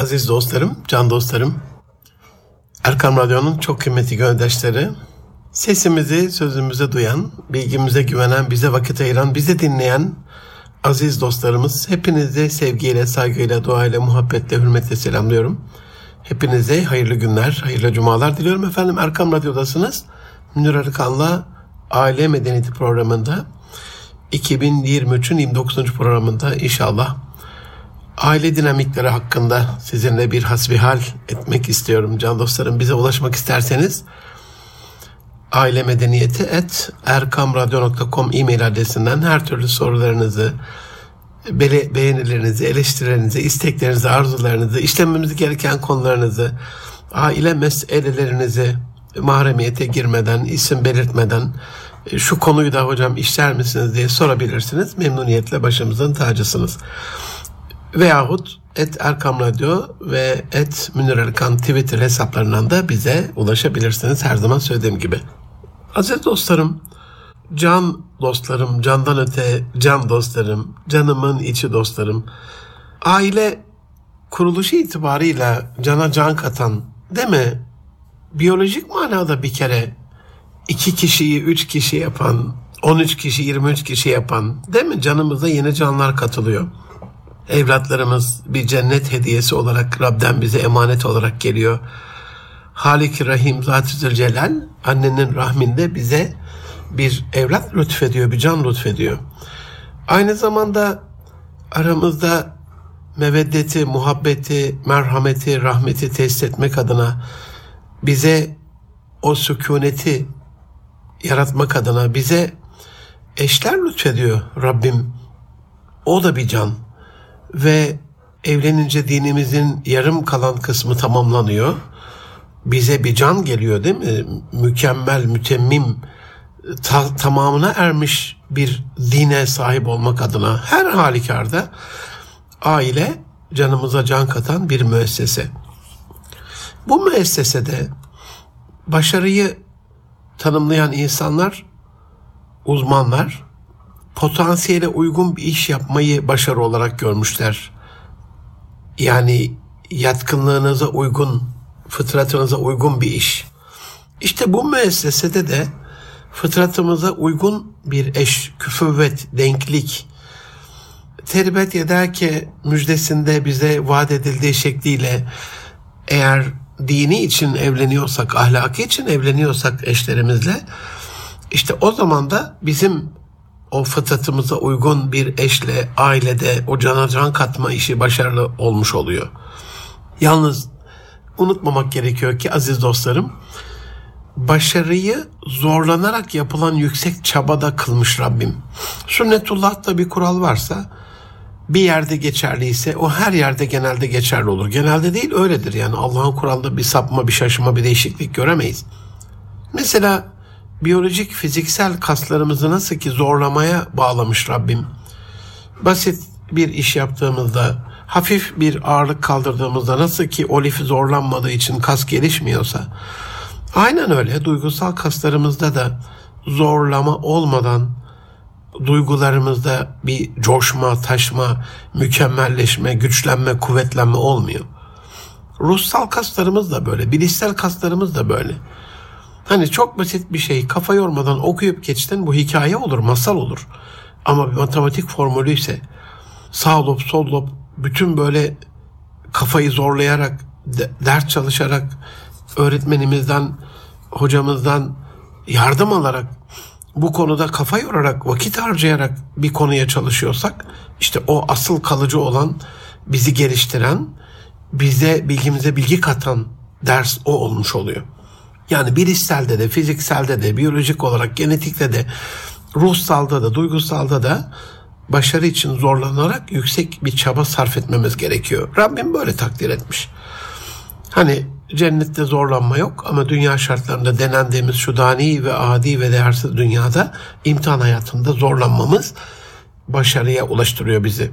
Aziz dostlarım, can dostlarım, Erkam Radyo'nun çok kıymetli gönderçleri, sesimizi, sözümüze duyan, bilgimize güvenen, bize vakit ayıran, bizi dinleyen aziz dostlarımız, hepinizi sevgiyle, saygıyla, duayla, muhabbetle, hürmetle selamlıyorum. Hepinize hayırlı günler, hayırlı cumalar diliyorum efendim. Erkam Radyo'dasınız. Münir Arıkan'la Aile Medeniyeti programında 2023'ün 29. programında inşallah aile dinamikleri hakkında sizinle bir hasbihal etmek istiyorum can dostlarım. Bize ulaşmak isterseniz aile medeniyeti et erkamradyo.com e-mail adresinden her türlü sorularınızı, be- beğenilerinizi, eleştirilerinizi, isteklerinizi, arzularınızı, işlememiz gereken konularınızı, aile meselelerinizi mahremiyete girmeden, isim belirtmeden şu konuyu da hocam işler misiniz diye sorabilirsiniz. Memnuniyetle başımızın tacısınız. Veyahut et Erkam Radyo ve et Münir Erkan Twitter hesaplarından da bize ulaşabilirsiniz her zaman söylediğim gibi. Aziz dostlarım, can dostlarım, candan öte can dostlarım, canımın içi dostlarım. Aile kuruluşu itibarıyla cana can katan değil mi? Biyolojik manada bir kere iki kişiyi üç kişi yapan, 13 kişi 23 kişi yapan değil mi? Canımıza yeni canlar katılıyor. Evlatlarımız bir cennet hediyesi olarak Rab'den bize emanet olarak geliyor. Halik Rahim Zat-ı Zülcelal annenin rahminde bize bir evlat lütfediyor, bir can lütfediyor. Aynı zamanda aramızda meveddeti, muhabbeti, merhameti, rahmeti tesis etmek adına bize o sükuneti yaratmak adına bize eşler lütfediyor Rabbim. O da bir can ve evlenince dinimizin yarım kalan kısmı tamamlanıyor. Bize bir can geliyor değil mi? Mükemmel, mütemmim, ta- tamamına ermiş bir dine sahip olmak adına her halükarda aile canımıza can katan bir müessese. Bu müessesede başarıyı tanımlayan insanlar, uzmanlar potansiyele uygun bir iş yapmayı başarı olarak görmüşler. Yani yatkınlığınıza uygun, fıtratınıza uygun bir iş. İşte bu müessesede de fıtratımıza uygun bir eş, küfüvvet, denklik, terbet yedake müjdesinde bize vaat edildiği şekliyle eğer dini için evleniyorsak, ahlaki için evleniyorsak eşlerimizle işte o zaman da bizim o fıtratımıza uygun bir eşle ailede o cana can katma işi başarılı olmuş oluyor. Yalnız unutmamak gerekiyor ki aziz dostlarım başarıyı zorlanarak yapılan yüksek çabada kılmış Rabbim. Sünnetullah'ta bir kural varsa bir yerde geçerliyse o her yerde genelde geçerli olur. Genelde değil öyledir yani Allah'ın kuralında bir sapma, bir şaşma, bir değişiklik göremeyiz. Mesela biyolojik fiziksel kaslarımızı nasıl ki zorlamaya bağlamış Rabbim. Basit bir iş yaptığımızda, hafif bir ağırlık kaldırdığımızda nasıl ki o lif zorlanmadığı için kas gelişmiyorsa, aynen öyle duygusal kaslarımızda da zorlama olmadan duygularımızda bir coşma, taşma, mükemmelleşme, güçlenme, kuvvetlenme olmuyor. Ruhsal kaslarımız da böyle, bilişsel kaslarımız da böyle. Hani çok basit bir şey kafa yormadan okuyup geçtin bu hikaye olur, masal olur. Ama bir matematik formülü ise sağ lob, sol lob bütün böyle kafayı zorlayarak, ders çalışarak, öğretmenimizden, hocamızdan yardım alarak bu konuda kafa yorarak, vakit harcayarak bir konuya çalışıyorsak işte o asıl kalıcı olan bizi geliştiren, bize bilgimize bilgi katan ders o olmuş oluyor. Yani bilişselde de, fizikselde de, biyolojik olarak, genetikte de, ruhsalda da, duygusalda da başarı için zorlanarak yüksek bir çaba sarf etmemiz gerekiyor. Rabbim böyle takdir etmiş. Hani cennette zorlanma yok ama dünya şartlarında denendiğimiz şu dani ve adi ve değersiz dünyada imtihan hayatında zorlanmamız başarıya ulaştırıyor bizi.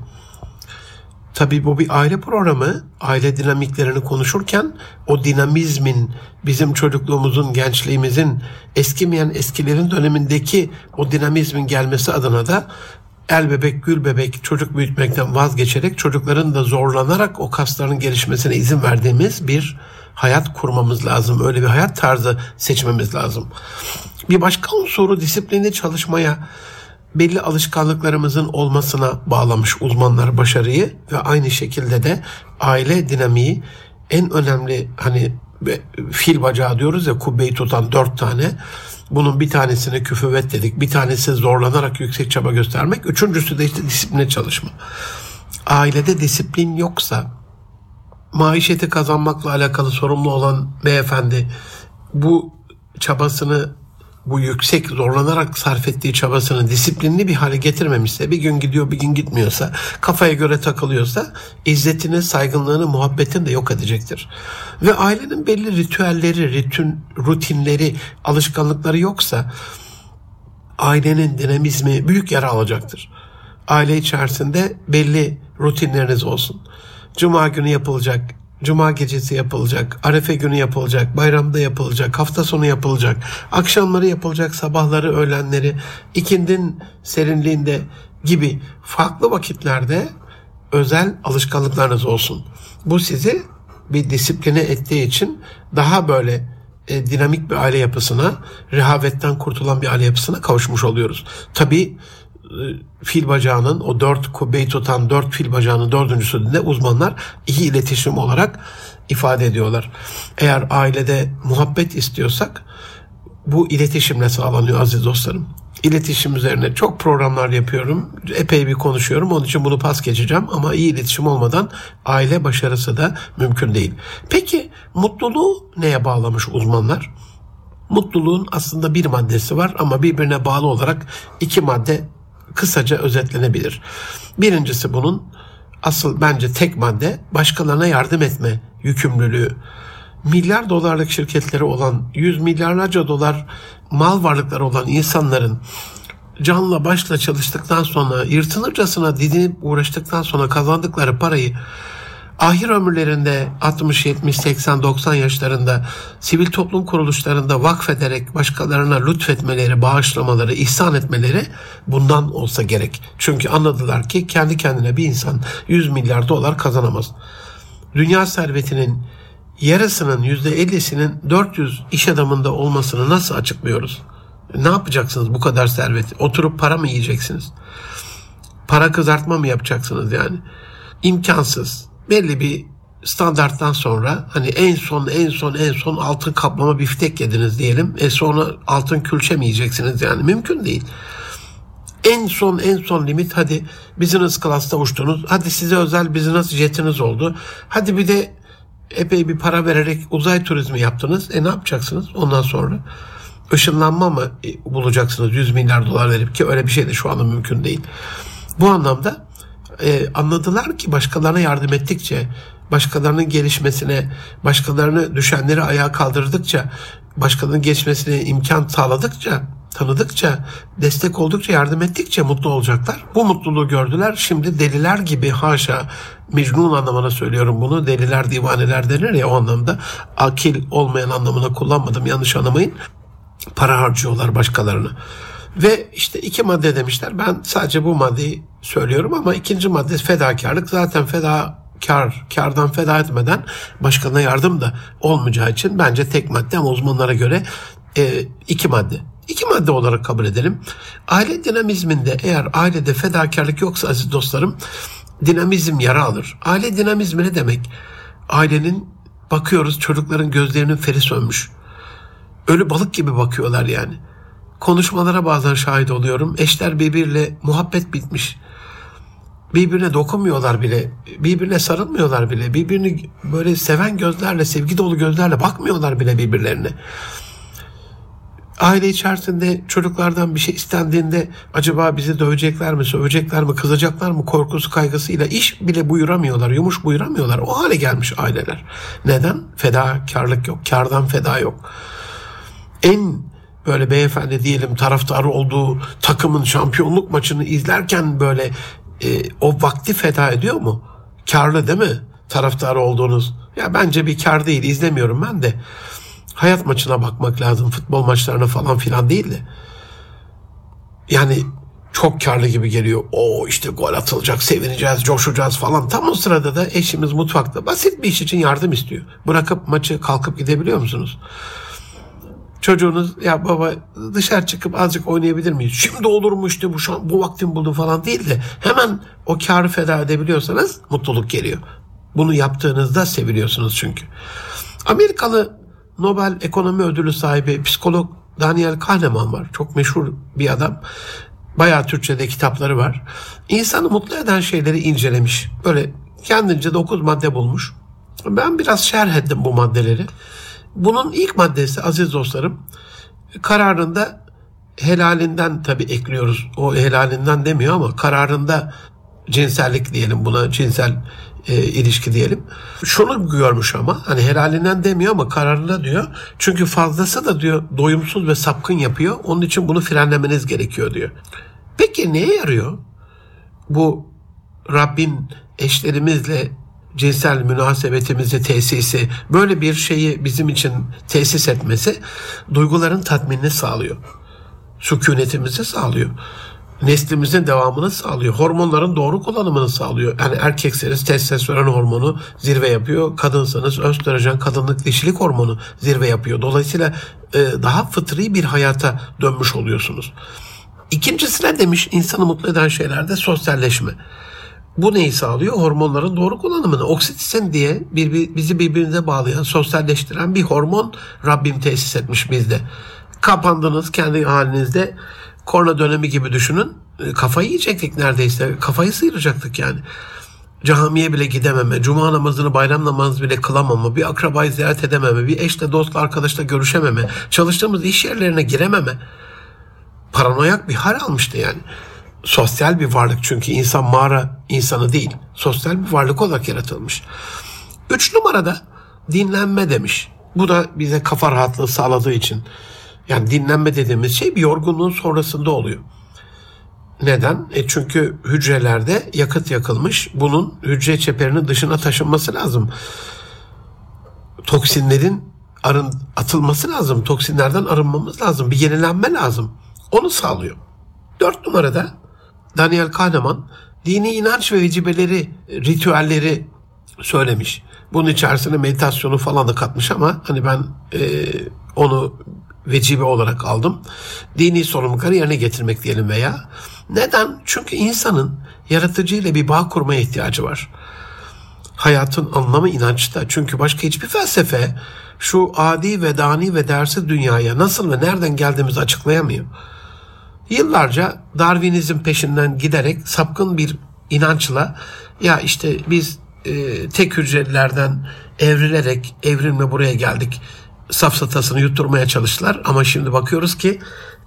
Tabii bu bir aile programı. Aile dinamiklerini konuşurken o dinamizmin bizim çocukluğumuzun, gençliğimizin eskimeyen eskilerin dönemindeki o dinamizmin gelmesi adına da el bebek gül bebek çocuk büyütmekten vazgeçerek çocukların da zorlanarak o kasların gelişmesine izin verdiğimiz bir hayat kurmamız lazım. Öyle bir hayat tarzı seçmemiz lazım. Bir başka unsuru disiplinli çalışmaya belli alışkanlıklarımızın olmasına bağlamış uzmanlar başarıyı ve aynı şekilde de aile dinamiği en önemli hani fil bacağı diyoruz ya kubbeyi tutan dört tane bunun bir tanesini küfüvet dedik. Bir tanesi zorlanarak yüksek çaba göstermek. Üçüncüsü de işte disipline çalışma. Ailede disiplin yoksa maişeti kazanmakla alakalı sorumlu olan beyefendi bu çabasını bu yüksek zorlanarak sarf ettiği çabasını disiplinli bir hale getirmemişse, bir gün gidiyor bir gün gitmiyorsa, kafaya göre takılıyorsa izzetini, saygınlığını, muhabbetini de yok edecektir. Ve ailenin belli ritüelleri, ritün, rutinleri, alışkanlıkları yoksa ailenin dinamizmi büyük yara alacaktır. Aile içerisinde belli rutinleriniz olsun. Cuma günü yapılacak Cuma gecesi yapılacak, Arefe günü yapılacak, bayramda yapılacak, hafta sonu yapılacak, akşamları yapılacak, sabahları, öğlenleri, ikindin serinliğinde gibi farklı vakitlerde özel alışkanlıklarınız olsun. Bu sizi bir disipline ettiği için daha böyle e, dinamik bir aile yapısına, rehavetten kurtulan bir aile yapısına kavuşmuş oluyoruz. Tabii fil bacağının o dört kubbeyi tutan dört fil bacağının dördüncüsünde uzmanlar iyi iletişim olarak ifade ediyorlar. Eğer ailede muhabbet istiyorsak bu iletişimle sağlanıyor aziz dostlarım. İletişim üzerine çok programlar yapıyorum. Epey bir konuşuyorum. Onun için bunu pas geçeceğim. Ama iyi iletişim olmadan aile başarısı da mümkün değil. Peki mutluluğu neye bağlamış uzmanlar? Mutluluğun aslında bir maddesi var ama birbirine bağlı olarak iki madde kısaca özetlenebilir. Birincisi bunun asıl bence tek madde başkalarına yardım etme yükümlülüğü. Milyar dolarlık şirketleri olan, yüz milyarlarca dolar mal varlıkları olan insanların canla başla çalıştıktan sonra, yırtınırcasına didinip uğraştıktan sonra kazandıkları parayı ahir ömürlerinde 60, 70, 80, 90 yaşlarında sivil toplum kuruluşlarında vakfederek başkalarına lütfetmeleri, bağışlamaları, ihsan etmeleri bundan olsa gerek. Çünkü anladılar ki kendi kendine bir insan 100 milyar dolar kazanamaz. Dünya servetinin yarısının %50'sinin 400 iş adamında olmasını nasıl açıklıyoruz? Ne yapacaksınız bu kadar serveti? Oturup para mı yiyeceksiniz? Para kızartma mı yapacaksınız yani? İmkansız belli bir standarttan sonra hani en son en son en son altın kaplama biftek yediniz diyelim. E sonra altın külçe mi yiyeceksiniz yani mümkün değil. En son en son limit hadi business class'ta uçtunuz. Hadi size özel business jetiniz oldu. Hadi bir de epey bir para vererek uzay turizmi yaptınız. E ne yapacaksınız ondan sonra? Işınlanma mı e, bulacaksınız 100 milyar dolar verip ki öyle bir şey de şu anda mümkün değil. Bu anlamda e, anladılar ki başkalarına yardım ettikçe, başkalarının gelişmesine, başkalarını düşenleri ayağa kaldırdıkça, başkalarının geçmesine imkan sağladıkça, tanıdıkça, destek oldukça, yardım ettikçe mutlu olacaklar. Bu mutluluğu gördüler. Şimdi deliler gibi haşa, Mecnun anlamına söylüyorum bunu. Deliler, divaneler denir ya o anlamda. Akil olmayan anlamına kullanmadım yanlış anlamayın. Para harcıyorlar başkalarını. Ve işte iki madde demişler. Ben sadece bu maddeyi söylüyorum ama ikinci madde fedakarlık. Zaten feda kar, kardan feda etmeden başkalarına yardım da olmayacağı için bence tek madde ama uzmanlara göre e, iki madde. İki madde olarak kabul edelim. Aile dinamizminde eğer ailede fedakarlık yoksa aziz dostlarım dinamizm yara alır. Aile dinamizmi ne demek? Ailenin bakıyoruz çocukların gözlerinin feri sönmüş. Ölü balık gibi bakıyorlar yani konuşmalara bazen şahit oluyorum. Eşler birbiriyle muhabbet bitmiş. Birbirine dokunmuyorlar bile. Birbirine sarılmıyorlar bile. Birbirini böyle seven gözlerle, sevgi dolu gözlerle bakmıyorlar bile birbirlerine. Aile içerisinde çocuklardan bir şey istendiğinde acaba bizi dövecekler mi, sövecekler mi, kızacaklar mı korkusu kaygısıyla iş bile buyuramıyorlar, yumuş buyuramıyorlar. O hale gelmiş aileler. Neden? Fedakarlık yok, kardan feda yok. En böyle beyefendi diyelim taraftarı olduğu takımın şampiyonluk maçını izlerken böyle e, o vakti feda ediyor mu? Karlı değil mi? Taraftarı olduğunuz. Ya bence bir kar değil izlemiyorum ben de. Hayat maçına bakmak lazım. Futbol maçlarına falan filan değil de. Yani çok karlı gibi geliyor. O işte gol atılacak, sevineceğiz, coşacağız falan. Tam o sırada da eşimiz mutfakta basit bir iş için yardım istiyor. Bırakıp maçı kalkıp gidebiliyor musunuz? Çocuğunuz ya baba dışarı çıkıp azıcık oynayabilir miyiz? Şimdi olur mu işte bu, şu bu vaktin buldum falan değil de hemen o karı feda edebiliyorsanız mutluluk geliyor. Bunu yaptığınızda seviliyorsunuz çünkü. Amerikalı Nobel Ekonomi Ödülü sahibi psikolog Daniel Kahneman var. Çok meşhur bir adam. Bayağı Türkçe'de kitapları var. İnsanı mutlu eden şeyleri incelemiş. Böyle kendince 9 madde bulmuş. Ben biraz şerh ettim bu maddeleri. Bunun ilk maddesi aziz dostlarım kararında helalinden tabi ekliyoruz. O helalinden demiyor ama kararında cinsellik diyelim buna cinsel e, ilişki diyelim. Şunu görmüş ama hani helalinden demiyor ama kararında diyor. Çünkü fazlası da diyor doyumsuz ve sapkın yapıyor. Onun için bunu frenlemeniz gerekiyor diyor. Peki neye yarıyor? Bu Rabbin eşlerimizle cinsel münasebetimizi tesisi, böyle bir şeyi bizim için tesis etmesi duyguların tatminini sağlıyor. Sükunetimizi sağlıyor. Neslimizin devamını sağlıyor. Hormonların doğru kullanımını sağlıyor. Yani erkekseniz testosteron hormonu zirve yapıyor. Kadınsanız östrojen kadınlık dişilik hormonu zirve yapıyor. Dolayısıyla e, daha fıtri bir hayata dönmüş oluyorsunuz. İkincisine demiş insanı mutlu eden şeylerde sosyalleşme. Bu neyi sağlıyor? Hormonların doğru kullanımını. Oksitosin diye bir, bizi birbirine bağlayan, sosyalleştiren bir hormon Rabbim tesis etmiş bizde. Kapandınız kendi halinizde korona dönemi gibi düşünün. E, kafayı yiyecektik neredeyse. Kafayı sıyıracaktık yani. Camiye bile gidememe, cuma namazını bayram namazı bile kılamama, bir akrabayı ziyaret edememe, bir eşle dostla arkadaşla görüşememe, çalıştığımız iş yerlerine girememe. Paranoyak bir hal almıştı yani sosyal bir varlık çünkü insan mağara insanı değil. Sosyal bir varlık olarak yaratılmış. Üç numarada dinlenme demiş. Bu da bize kafa rahatlığı sağladığı için. Yani dinlenme dediğimiz şey bir yorgunluğun sonrasında oluyor. Neden? E çünkü hücrelerde yakıt yakılmış. Bunun hücre çeperinin dışına taşınması lazım. Toksinlerin arın atılması lazım. Toksinlerden arınmamız lazım. Bir yenilenme lazım. Onu sağlıyor. Dört numarada Daniel Kahneman dini inanç ve vecibeleri, ritüelleri söylemiş. Bunun içerisine meditasyonu falan da katmış ama hani ben e, onu vecibe olarak aldım. Dini sorumlulukları yerine getirmek diyelim veya. Neden? Çünkü insanın yaratıcı ile bir bağ kurmaya ihtiyacı var. Hayatın anlamı inançta. Çünkü başka hiçbir felsefe şu adi ve dani ve dersiz dünyaya nasıl ve nereden geldiğimizi açıklayamıyor. Yıllarca Darwinizm peşinden giderek sapkın bir inançla ya işte biz e, tek hücrelilerden evrilerek evrilme buraya geldik safsatasını yutturmaya çalıştılar ama şimdi bakıyoruz ki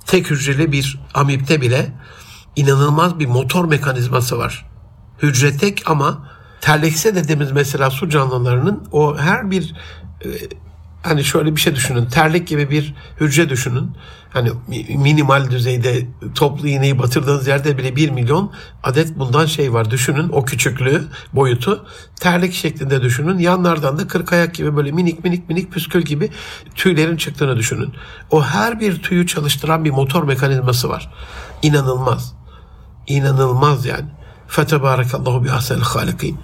tek hücreli bir amipte bile inanılmaz bir motor mekanizması var. Hücre tek ama terlekse dediğimiz mesela su canlılarının o her bir e, hani şöyle bir şey düşünün. Terlik gibi bir hücre düşünün. Hani minimal düzeyde toplu iğneyi batırdığınız yerde bile 1 milyon adet bundan şey var. Düşünün o küçüklüğü, boyutu. Terlik şeklinde düşünün. Yanlardan da kırk ayak gibi böyle minik minik minik püskül gibi tüylerin çıktığını düşünün. O her bir tüyü çalıştıran bir motor mekanizması var. İnanılmaz. İnanılmaz yani. Fetebarakallahu bi ahsenil halikin.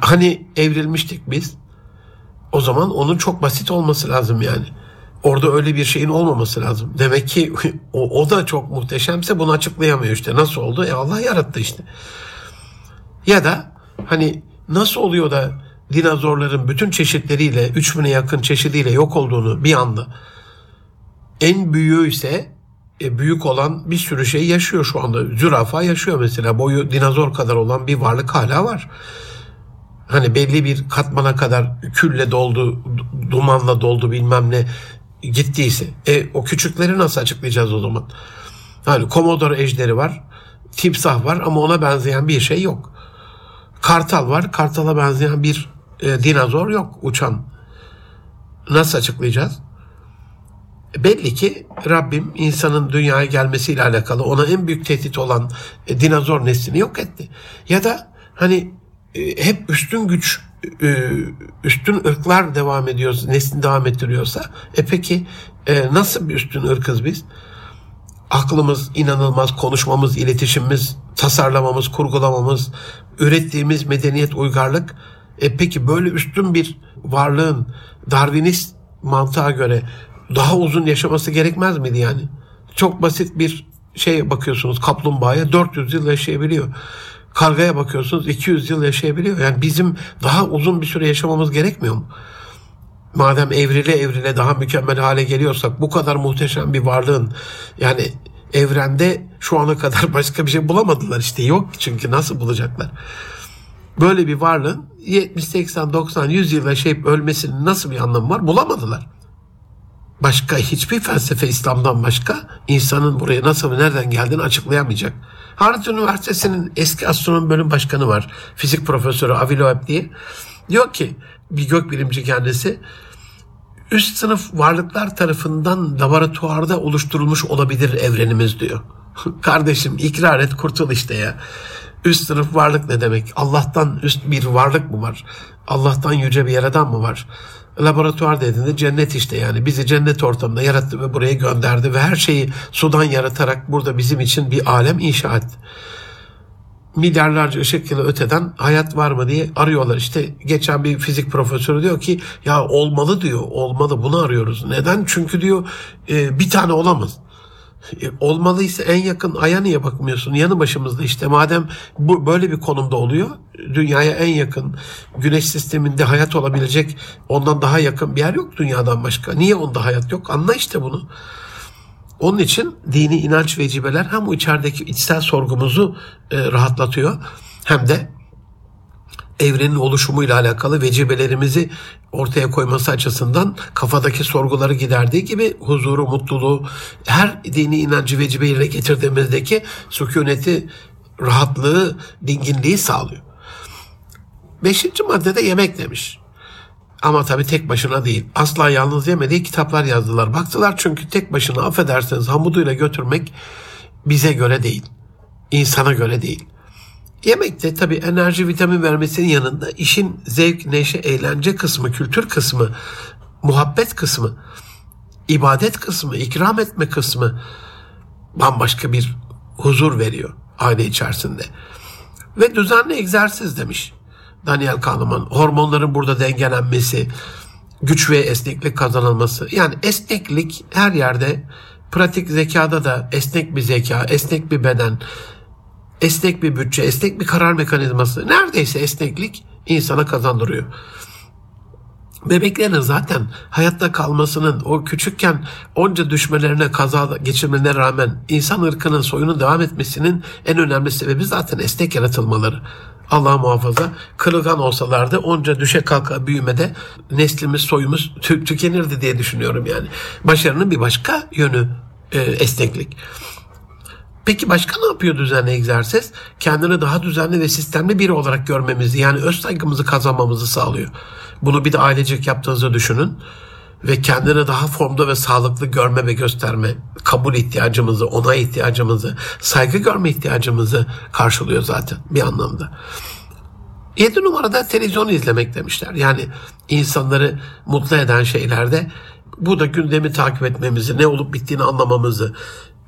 Hani evrilmiştik biz o zaman onun çok basit olması lazım yani. Orada öyle bir şeyin olmaması lazım. Demek ki o, o da çok muhteşemse bunu açıklayamıyor işte. Nasıl oldu? E Allah yarattı işte. Ya da hani nasıl oluyor da dinozorların bütün çeşitleriyle 3000'e yakın çeşidiyle yok olduğunu bir anda en büyüğü ise e, büyük olan bir sürü şey yaşıyor şu anda. Zürafa yaşıyor mesela. Boyu dinozor kadar olan bir varlık hala var hani belli bir katmana kadar külle doldu, dumanla doldu bilmem ne gittiyse. E o küçükleri nasıl açıklayacağız o zaman? Hani Komodor ejderi var, timsah var ama ona benzeyen bir şey yok. Kartal var, kartala benzeyen bir e, dinozor yok uçan. Nasıl açıklayacağız? Belli ki Rabbim insanın dünyaya gelmesiyle alakalı ona en büyük tehdit olan e, dinozor neslini yok etti. Ya da hani hep üstün güç e, üstün ırklar devam ediyorsa, neslini devam ettiriyorsa e peki e, nasıl bir üstün ırkız biz? aklımız inanılmaz, konuşmamız, iletişimimiz, tasarlamamız, kurgulamamız, ürettiğimiz medeniyet, uygarlık. E peki böyle üstün bir varlığın Darwinist mantığa göre daha uzun yaşaması gerekmez miydi yani? Çok basit bir şeye bakıyorsunuz kaplumbağaya 400 yıl yaşayabiliyor. Kargaya bakıyorsunuz 200 yıl yaşayabiliyor. Yani bizim daha uzun bir süre yaşamamız gerekmiyor mu? Madem evrile evrile daha mükemmel hale geliyorsak bu kadar muhteşem bir varlığın yani evrende şu ana kadar başka bir şey bulamadılar işte yok çünkü nasıl bulacaklar? Böyle bir varlığın 70, 80, 90, 100 yıl yaşayıp ölmesinin nasıl bir anlamı var? Bulamadılar. Başka hiçbir felsefe İslam'dan başka insanın buraya nasıl nereden geldiğini açıklayamayacak. Harvard Üniversitesi'nin eski astronom bölüm başkanı var. Fizik profesörü Avi Loeb diye. Diyor ki bir gökbilimci kendisi üst sınıf varlıklar tarafından laboratuvarda oluşturulmuş olabilir evrenimiz diyor. Kardeşim ikrar et kurtul işte ya. Üst sınıf varlık ne demek? Allah'tan üst bir varlık mı var? Allah'tan yüce bir yaradan mı var? Laboratuvar dediğinde cennet işte yani. Bizi cennet ortamında yarattı ve buraya gönderdi ve her şeyi sudan yaratarak burada bizim için bir alem inşa etti milyarlarca ışık yılı öteden hayat var mı diye arıyorlar. İşte geçen bir fizik profesörü diyor ki ya olmalı diyor olmalı bunu arıyoruz. Neden? Çünkü diyor e, bir tane olamaz. E, olmalıysa en yakın aya niye bakmıyorsun? Yanı başımızda işte madem bu böyle bir konumda oluyor. Dünyaya en yakın güneş sisteminde hayat olabilecek ondan daha yakın bir yer yok dünyadan başka. Niye onda hayat yok? Anla işte bunu. Onun için dini inanç vecibeler hem bu içerideki içsel sorgumuzu e, rahatlatıyor hem de evrenin oluşumuyla alakalı vecibelerimizi ortaya koyması açısından kafadaki sorguları giderdiği gibi huzuru, mutluluğu her dini inancı vecibeyle getirdiğimizdeki sükuneti, rahatlığı, dinginliği sağlıyor. Beşinci maddede yemek demiş. Ama tabii tek başına değil. Asla yalnız yemediği kitaplar yazdılar. Baktılar çünkü tek başına affedersiniz hamuduyla götürmek bize göre değil. İnsana göre değil. Yemekte tabii enerji, vitamin vermesinin yanında işin zevk, neşe, eğlence kısmı, kültür kısmı, muhabbet kısmı, ibadet kısmı, ikram etme kısmı bambaşka bir huzur veriyor aile içerisinde. Ve düzenli egzersiz demiş. Daniel Kahneman hormonların burada dengelenmesi, güç ve esneklik kazanılması. Yani esneklik her yerde pratik zekada da esnek bir zeka, esnek bir beden, esnek bir bütçe, esnek bir karar mekanizması neredeyse esneklik insana kazandırıyor. Bebeklerin zaten hayatta kalmasının o küçükken onca düşmelerine kaza geçirmelerine rağmen insan ırkının soyunun devam etmesinin en önemli sebebi zaten esnek yaratılmaları. Allah muhafaza kırılgan olsalardı onca düşe kalka büyümede neslimiz soyumuz tü- tükenirdi diye düşünüyorum yani. Başarının bir başka yönü e, esneklik. Peki başka ne yapıyor düzenli egzersiz? Kendini daha düzenli ve sistemli biri olarak görmemizi yani öz saygımızı kazanmamızı sağlıyor. Bunu bir de ailecek yaptığınızı düşünün ve kendini daha formda ve sağlıklı görme ve gösterme, kabul ihtiyacımızı, onay ihtiyacımızı, saygı görme ihtiyacımızı karşılıyor zaten bir anlamda. Yedi numarada televizyon izlemek demişler. Yani insanları mutlu eden şeylerde bu da gündemi takip etmemizi, ne olup bittiğini anlamamızı,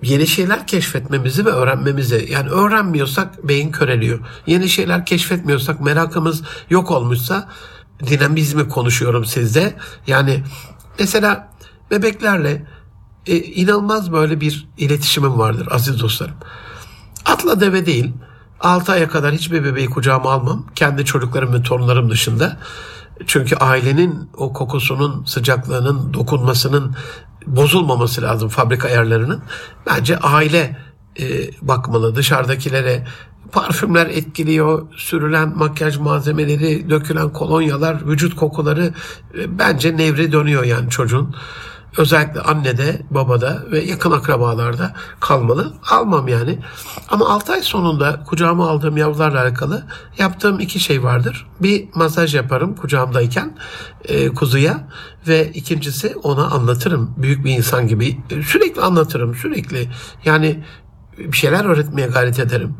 yeni şeyler keşfetmemizi ve öğrenmemizi. Yani öğrenmiyorsak beyin köreliyor. Yeni şeyler keşfetmiyorsak merakımız yok olmuşsa dinamizmi konuşuyorum sizde. Yani Mesela bebeklerle e, inanılmaz böyle bir iletişimim vardır aziz dostlarım. Atla deve değil. 6 aya kadar hiçbir bebeği kucağıma almam. Kendi çocuklarım ve torunlarım dışında. Çünkü ailenin o kokusunun, sıcaklığının, dokunmasının bozulmaması lazım fabrika ayarlarının. Bence aile e, bakmalı. Dışarıdakilere parfümler etkiliyor, sürülen makyaj malzemeleri, dökülen kolonyalar, vücut kokuları e, bence nevri dönüyor yani çocuğun. Özellikle annede, babada ve yakın akrabalarda kalmalı. Almam yani. Ama 6 ay sonunda kucağıma aldığım yavrularla alakalı yaptığım iki şey vardır. Bir masaj yaparım kucağımdayken e, kuzuya ve ikincisi ona anlatırım. Büyük bir insan gibi. Sürekli anlatırım sürekli. Yani bir şeyler öğretmeye gayret ederim.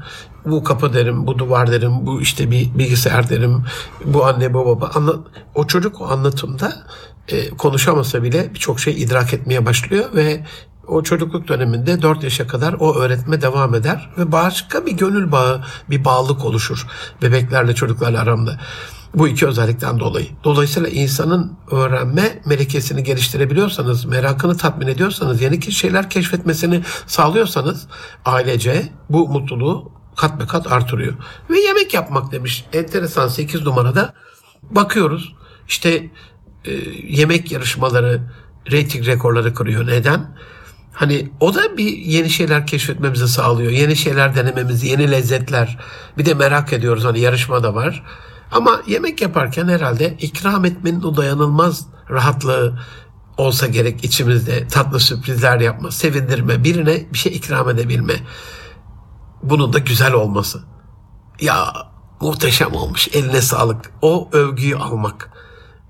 Bu kapı derim, bu duvar derim, bu işte bir bilgisayar derim, bu anne bu baba. Anla, o çocuk o anlatımda e, konuşamasa bile birçok şey idrak etmeye başlıyor ve o çocukluk döneminde 4 yaşa kadar o öğretme devam eder ve başka bir gönül bağı, bir bağlılık oluşur bebeklerle çocuklarla aramda. Bu iki özellikten dolayı. Dolayısıyla insanın öğrenme melekesini geliştirebiliyorsanız, merakını tatmin ediyorsanız, yeni şeyler keşfetmesini sağlıyorsanız ailece bu mutluluğu kat be kat artırıyor. Ve yemek yapmak demiş. Enteresan 8 numarada bakıyoruz. İşte e, yemek yarışmaları reyting rekorları kırıyor. Neden? Hani o da bir yeni şeyler keşfetmemizi sağlıyor. Yeni şeyler denememizi, yeni lezzetler. Bir de merak ediyoruz hani yarışma da var. Ama yemek yaparken herhalde ikram etmenin o dayanılmaz rahatlığı olsa gerek içimizde. Tatlı sürprizler yapma, sevindirme, birine bir şey ikram edebilme. Bunun da güzel olması. Ya muhteşem olmuş, eline sağlık. O övgüyü almak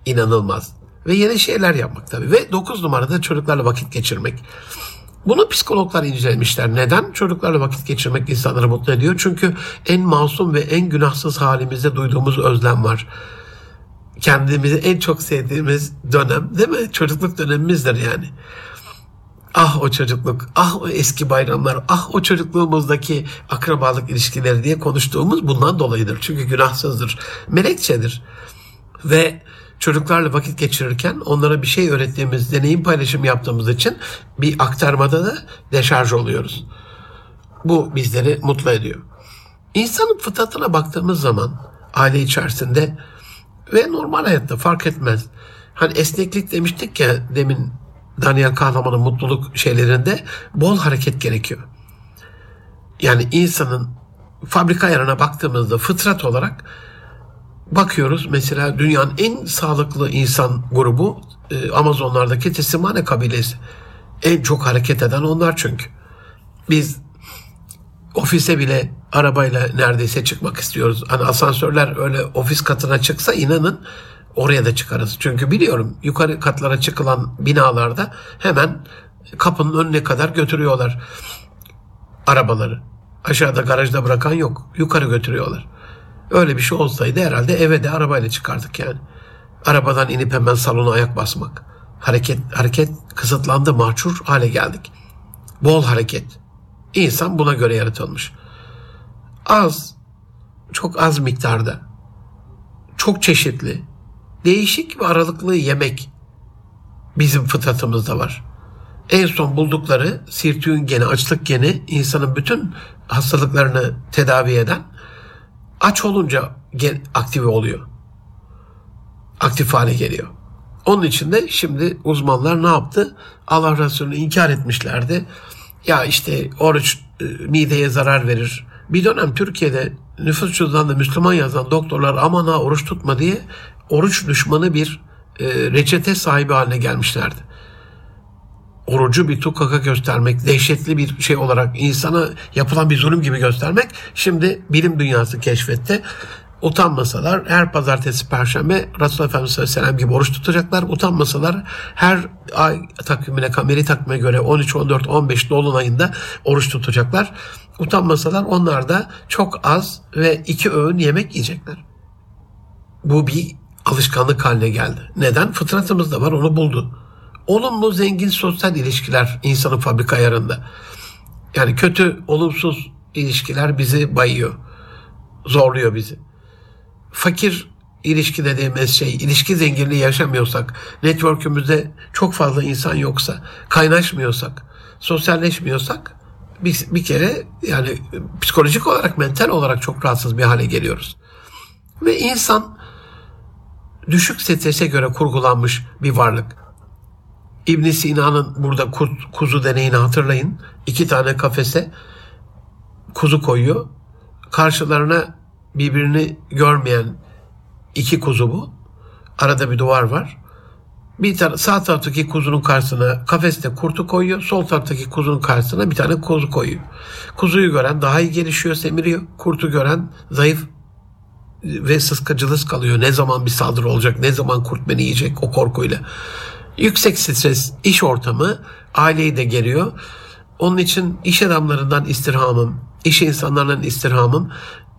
inanılmaz. Ve yeni şeyler yapmak tabii. Ve 9 numarada çocuklarla vakit geçirmek. Bunu psikologlar incelemişler. Neden? Çocuklarla vakit geçirmek insanları mutlu ediyor. Çünkü en masum ve en günahsız halimizde duyduğumuz özlem var. Kendimizi en çok sevdiğimiz dönem değil mi? Çocukluk dönemimizdir yani. Ah o çocukluk, ah o eski bayramlar, ah o çocukluğumuzdaki akrabalık ilişkileri diye konuştuğumuz bundan dolayıdır. Çünkü günahsızdır, melekçedir. Ve çocuklarla vakit geçirirken onlara bir şey öğrettiğimiz, deneyim paylaşım yaptığımız için bir aktarmada da deşarj oluyoruz. Bu bizleri mutlu ediyor. İnsanın fıtratına baktığımız zaman aile içerisinde ve normal hayatta fark etmez. Hani esneklik demiştik ya demin Daniel Kahneman'ın mutluluk şeylerinde bol hareket gerekiyor. Yani insanın fabrika ayarına baktığımızda fıtrat olarak bakıyoruz mesela dünyanın en sağlıklı insan grubu e, Amazonlardaki Tesimane kabilesi. En çok hareket eden onlar çünkü. Biz ofise bile arabayla neredeyse çıkmak istiyoruz. Hani asansörler öyle ofis katına çıksa inanın oraya da çıkarız. Çünkü biliyorum yukarı katlara çıkılan binalarda hemen kapının önüne kadar götürüyorlar arabaları. Aşağıda garajda bırakan yok. Yukarı götürüyorlar. Öyle bir şey olsaydı herhalde eve de arabayla çıkardık yani. Arabadan inip hemen salona ayak basmak. Hareket hareket kısıtlandı, mahçur hale geldik. Bol hareket. İnsan buna göre yaratılmış. Az, çok az miktarda, çok çeşitli, değişik ve aralıklı yemek bizim fıtratımızda var. En son buldukları sirtüğün geni, açlık geni insanın bütün hastalıklarını tedavi eden aç olunca aktive oluyor. Aktif hale geliyor. Onun için de şimdi uzmanlar ne yaptı? Allah Resulü'nü inkar etmişlerdi. Ya işte oruç e, mideye zarar verir. Bir dönem Türkiye'de nüfus cüzdanında Müslüman yazan doktorlar aman ha oruç tutma diye oruç düşmanı bir e, reçete sahibi haline gelmişlerdi orucu bir tukaka göstermek, dehşetli bir şey olarak insana yapılan bir zulüm gibi göstermek şimdi bilim dünyası keşfetti. Utanmasalar her pazartesi, perşembe Resulullah Efendimiz Aleyhisselam gibi oruç tutacaklar. Utanmasalar her ay takvimine, kameri takvime göre 13, 14, 15 dolunayında oruç tutacaklar. Utanmasalar onlar da çok az ve iki öğün yemek yiyecekler. Bu bir alışkanlık haline geldi. Neden? Fıtratımızda var onu buldu olumlu zengin sosyal ilişkiler insanın fabrika ayarında. Yani kötü olumsuz ilişkiler bizi bayıyor. Zorluyor bizi. Fakir ilişki dediğimiz şey, ilişki zenginliği yaşamıyorsak, network'ümüzde çok fazla insan yoksa, kaynaşmıyorsak, sosyalleşmiyorsak bir, bir kere yani psikolojik olarak, mental olarak çok rahatsız bir hale geliyoruz. Ve insan düşük strese göre kurgulanmış bir varlık. İbn Sina'nın burada kuzu deneyini hatırlayın. İki tane kafese kuzu koyuyor. Karşılarına birbirini görmeyen iki kuzu bu. Arada bir duvar var. Bir tane sağ taraftaki kuzunun karşısına kafeste kurtu koyuyor. Sol taraftaki kuzunun karşısına bir tane kuzu koyuyor. Kuzuyu gören daha iyi gelişiyor, semiriyor. Kurtu gören zayıf ve sıskacılıs kalıyor. Ne zaman bir saldırı olacak, ne zaman kurt beni yiyecek o korkuyla. Yüksek stres iş ortamı aileyi de geriyor. Onun için iş adamlarından istirhamım, iş insanlarından istirhamım,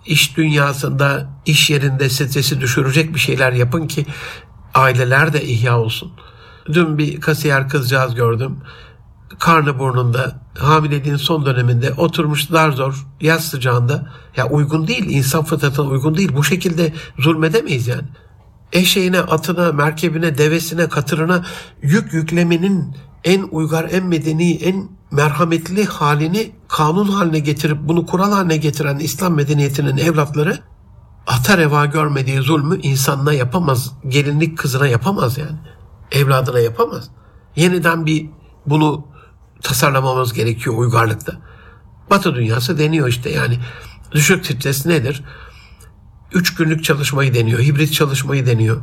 iş dünyasında, iş yerinde stresi düşürecek bir şeyler yapın ki aileler de ihya olsun. Dün bir kasiyer kızcağız gördüm. karnı burnunda hamileliğin son döneminde oturmuş dar zor yaz sıcağında ya uygun değil insan fıtratına uygun değil bu şekilde zulmedemeyiz yani. Eşeğine, atına, merkebine, devesine, katırına yük yüklemenin en uygar, en medeni, en merhametli halini kanun haline getirip bunu kural haline getiren İslam medeniyetinin evlatları ata reva görmediği zulmü insanına yapamaz. Gelinlik kızına yapamaz yani. Evladına yapamaz. Yeniden bir bunu tasarlamamız gerekiyor uygarlıkta. Batı dünyası deniyor işte yani. Düşük stres nedir? Üç günlük çalışmayı deniyor, hibrit çalışmayı deniyor.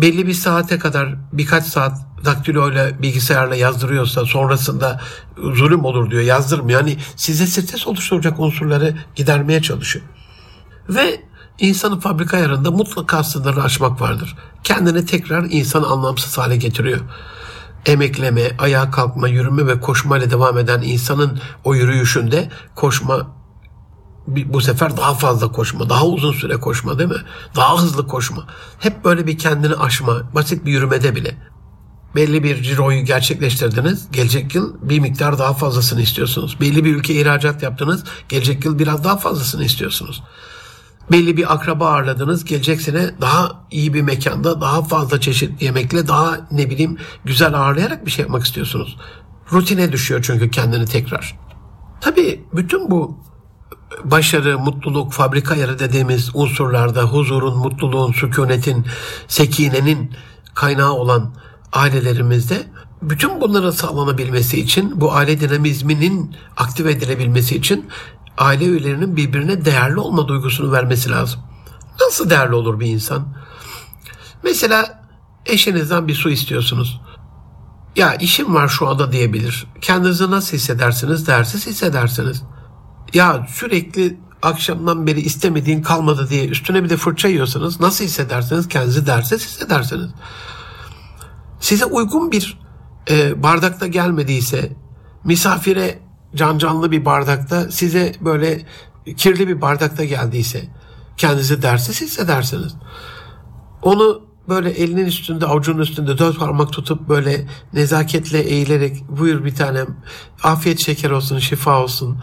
Belli bir saate kadar birkaç saat daktiloyla bilgisayarla yazdırıyorsa sonrasında zulüm olur diyor yazdırmıyor. Yani size stres oluşturacak unsurları gidermeye çalışıyor. Ve insanın fabrika ayarında mutlaka sınırı aşmak vardır. Kendini tekrar insan anlamsız hale getiriyor emekleme, ayağa kalkma, yürüme ve koşma ile devam eden insanın o yürüyüşünde koşma bu sefer daha fazla koşma, daha uzun süre koşma değil mi? Daha hızlı koşma. Hep böyle bir kendini aşma, basit bir yürümede bile. Belli bir ciroyu gerçekleştirdiniz, gelecek yıl bir miktar daha fazlasını istiyorsunuz. Belli bir ülke ihracat yaptınız, gelecek yıl biraz daha fazlasını istiyorsunuz belli bir akraba ağırladınız. Gelecek sene daha iyi bir mekanda daha fazla çeşit yemekle daha ne bileyim güzel ağırlayarak bir şey yapmak istiyorsunuz. Rutine düşüyor çünkü kendini tekrar. Tabii bütün bu başarı, mutluluk, fabrika yarı dediğimiz unsurlarda huzurun, mutluluğun, sükunetin, sekinenin kaynağı olan ailelerimizde bütün bunların sağlanabilmesi için, bu aile dinamizminin aktive edilebilmesi için aile üyelerinin birbirine değerli olma duygusunu vermesi lazım. Nasıl değerli olur bir insan? Mesela eşinizden bir su istiyorsunuz. Ya işim var şu anda diyebilir. Kendinizi nasıl hissedersiniz? Dersiz hissedersiniz. Ya sürekli akşamdan beri istemediğin kalmadı diye üstüne bir de fırça yiyorsanız nasıl hissedersiniz? Kendinizi dersiz hissedersiniz. Size uygun bir e, bardakta gelmediyse misafire can canlı bir bardakta size böyle kirli bir bardakta geldiyse kendinizi dersiz hissedersiniz. Onu böyle elinin üstünde avucunun üstünde dört parmak tutup böyle nezaketle eğilerek buyur bir tanem afiyet şeker olsun şifa olsun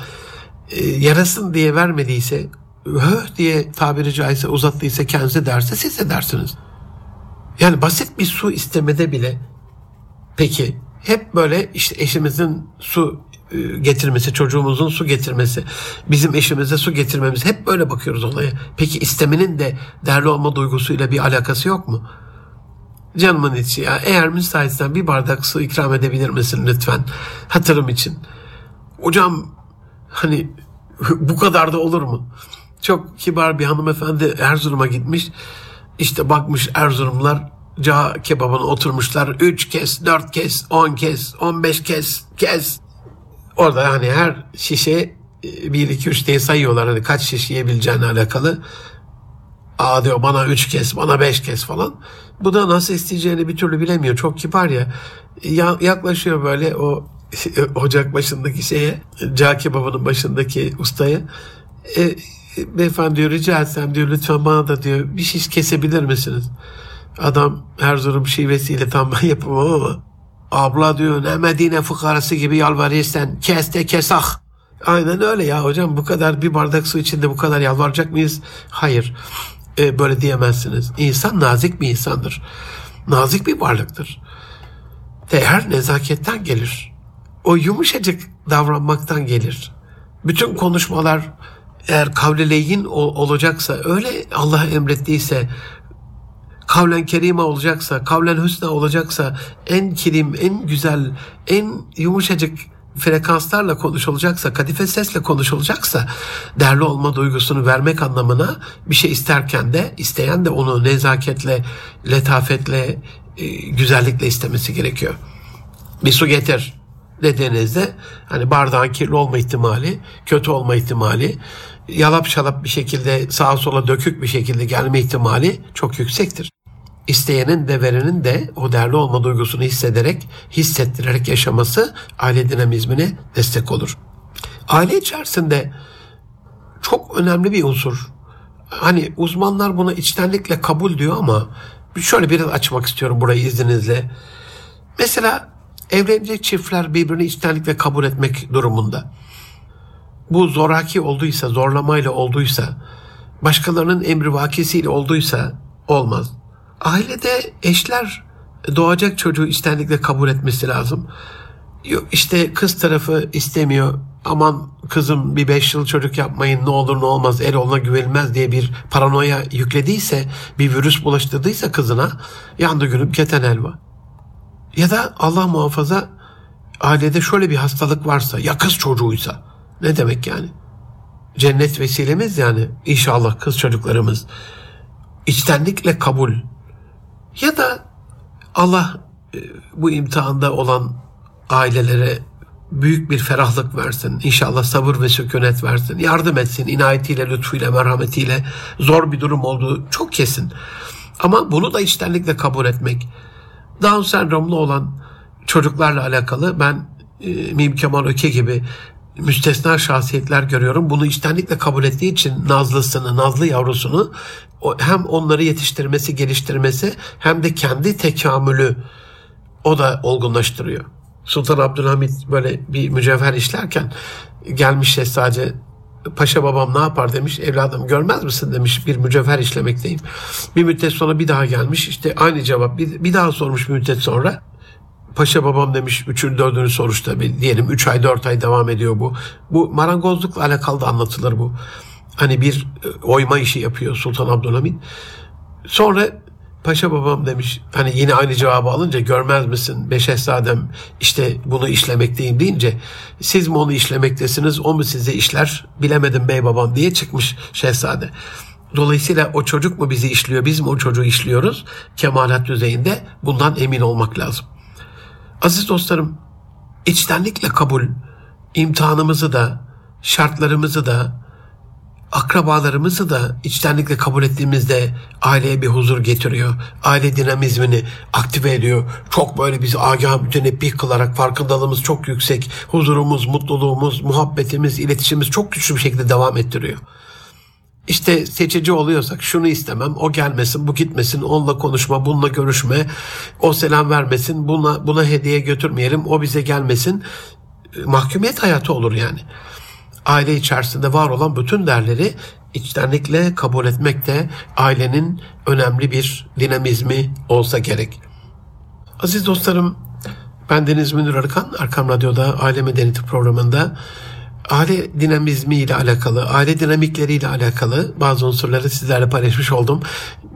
e, yarasın diye vermediyse höh diye tabiri caizse uzattıysa kendinizi dersiz hissedersiniz. Yani basit bir su istemede bile peki hep böyle işte eşimizin su e, getirmesi, çocuğumuzun su getirmesi, bizim eşimize su getirmemiz hep böyle bakıyoruz olaya. Peki istemenin de değerli olma duygusuyla bir alakası yok mu? Canımın içi ya eğer müsaitsen bir bardak su ikram edebilir misin lütfen hatırım için. Hocam hani bu kadar da olur mu? Çok kibar bir hanımefendi Erzurum'a gitmiş. İşte bakmış Erzurumlar ca kebabına oturmuşlar. Üç kez, dört kez, on kez, on beş kez, kez orada hani her şişe 1 2 3 diye sayıyorlar hani kaç şiş yiyebileceğine alakalı. Aa diyor bana üç kez, bana beş kez falan. Bu da nasıl isteyeceğini bir türlü bilemiyor. Çok kibar ya. ya yaklaşıyor böyle o ocak başındaki şeye, cağ kebabının başındaki ustaya. E, beyefendi diyor rica etsem diyor lütfen bana da diyor bir şiş kesebilir misiniz? Adam Erzurum şivesiyle tam ben yapamam ama Abla diyor ne Medine fıkarası gibi yalvarırsan kes de kesak. Aynen öyle ya hocam bu kadar bir bardak su içinde bu kadar yalvaracak mıyız? Hayır e, böyle diyemezsiniz. İnsan nazik bir insandır. Nazik bir varlıktır. Değer nezaketten gelir. O yumuşacık davranmaktan gelir. Bütün konuşmalar eğer kavleleyin olacaksa öyle Allah emrettiyse kavlen kerime olacaksa, kavlen hüsna olacaksa, en kirim, en güzel, en yumuşacık frekanslarla konuşulacaksa, kadife sesle konuşulacaksa değerli olma duygusunu vermek anlamına bir şey isterken de isteyen de onu nezaketle, letafetle, e, güzellikle istemesi gerekiyor. Bir su getir dediğinizde hani bardağın kirli olma ihtimali, kötü olma ihtimali, yalap şalap bir şekilde sağa sola dökük bir şekilde gelme ihtimali çok yüksektir. İsteyenin de verenin de o değerli olma duygusunu hissederek, hissettirerek yaşaması aile dinamizmine destek olur. Aile içerisinde çok önemli bir unsur. Hani uzmanlar buna içtenlikle kabul diyor ama şöyle biraz açmak istiyorum burayı izninizle. Mesela Evlenecek çiftler birbirini içtenlikle kabul etmek durumunda. Bu zoraki olduysa, zorlamayla olduysa, başkalarının emri vakisiyle olduysa olmaz. Ailede eşler doğacak çocuğu içtenlikle kabul etmesi lazım. Yok işte kız tarafı istemiyor. Aman kızım bir beş yıl çocuk yapmayın ne olur ne olmaz el oluna güvenilmez diye bir paranoya yüklediyse bir virüs bulaştırdıysa kızına yandı günüm keten elva. Ya da Allah muhafaza ailede şöyle bir hastalık varsa ya kız çocuğuysa ne demek yani? Cennet vesilemiz yani inşallah kız çocuklarımız içtenlikle kabul ya da Allah e, bu imtihanda olan ailelere büyük bir ferahlık versin. İnşallah sabır ve sükunet versin. Yardım etsin inayetiyle, lütfuyla, merhametiyle. Zor bir durum olduğu çok kesin. Ama bunu da içtenlikle kabul etmek. Down sendromlu olan çocuklarla alakalı ben e, Mim Kemal Öke gibi müstesna şahsiyetler görüyorum. Bunu içtenlikle kabul ettiği için nazlısını, nazlı yavrusunu hem onları yetiştirmesi, geliştirmesi hem de kendi tekamülü o da olgunlaştırıyor. Sultan Abdülhamit böyle bir mücevher işlerken gelmiş şehzade paşa babam ne yapar demiş. Evladım görmez misin demiş bir mücevher işlemekteyim. Bir müddet sonra bir daha gelmiş işte aynı cevap bir, bir daha sormuş bir müddet sonra. Paşa babam demiş üçüncü dördüncü soruşta bir diyelim üç ay dört ay devam ediyor bu. Bu marangozlukla alakalı da anlatılır bu. Hani bir e, oyma işi yapıyor Sultan Abdülhamit. Sonra Paşa babam demiş hani yine aynı cevabı alınca görmez misin be şehzadem işte bunu işlemekteyim deyince siz mi onu işlemektesiniz o mu size işler bilemedim bey babam diye çıkmış şehzade. Dolayısıyla o çocuk mu bizi işliyor biz mi o çocuğu işliyoruz kemalat düzeyinde bundan emin olmak lazım. Aziz dostlarım içtenlikle kabul imtihanımızı da şartlarımızı da akrabalarımızı da içtenlikle kabul ettiğimizde aileye bir huzur getiriyor. Aile dinamizmini aktive ediyor. Çok böyle bizi agah mütenebbih kılarak farkındalığımız çok yüksek. Huzurumuz, mutluluğumuz, muhabbetimiz, iletişimimiz çok güçlü bir şekilde devam ettiriyor. İşte seçici oluyorsak şunu istemem, o gelmesin, bu gitmesin, onunla konuşma, bununla görüşme, o selam vermesin, buna, buna hediye götürmeyelim, o bize gelmesin. Mahkumiyet hayatı olur yani aile içerisinde var olan bütün değerleri içtenlikle kabul etmek de ailenin önemli bir dinamizmi olsa gerek. Aziz dostlarım, ben Deniz Münir Arıkan, Arkam Radyo'da Aile Medeniyeti programında aile dinamizmi ile alakalı, aile dinamikleri ile alakalı bazı unsurları sizlerle paylaşmış oldum.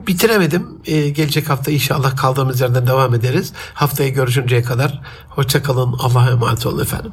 Bitiremedim. Ee, gelecek hafta inşallah kaldığımız yerden devam ederiz. Haftaya görüşünceye kadar hoşçakalın. Allah'a emanet olun efendim.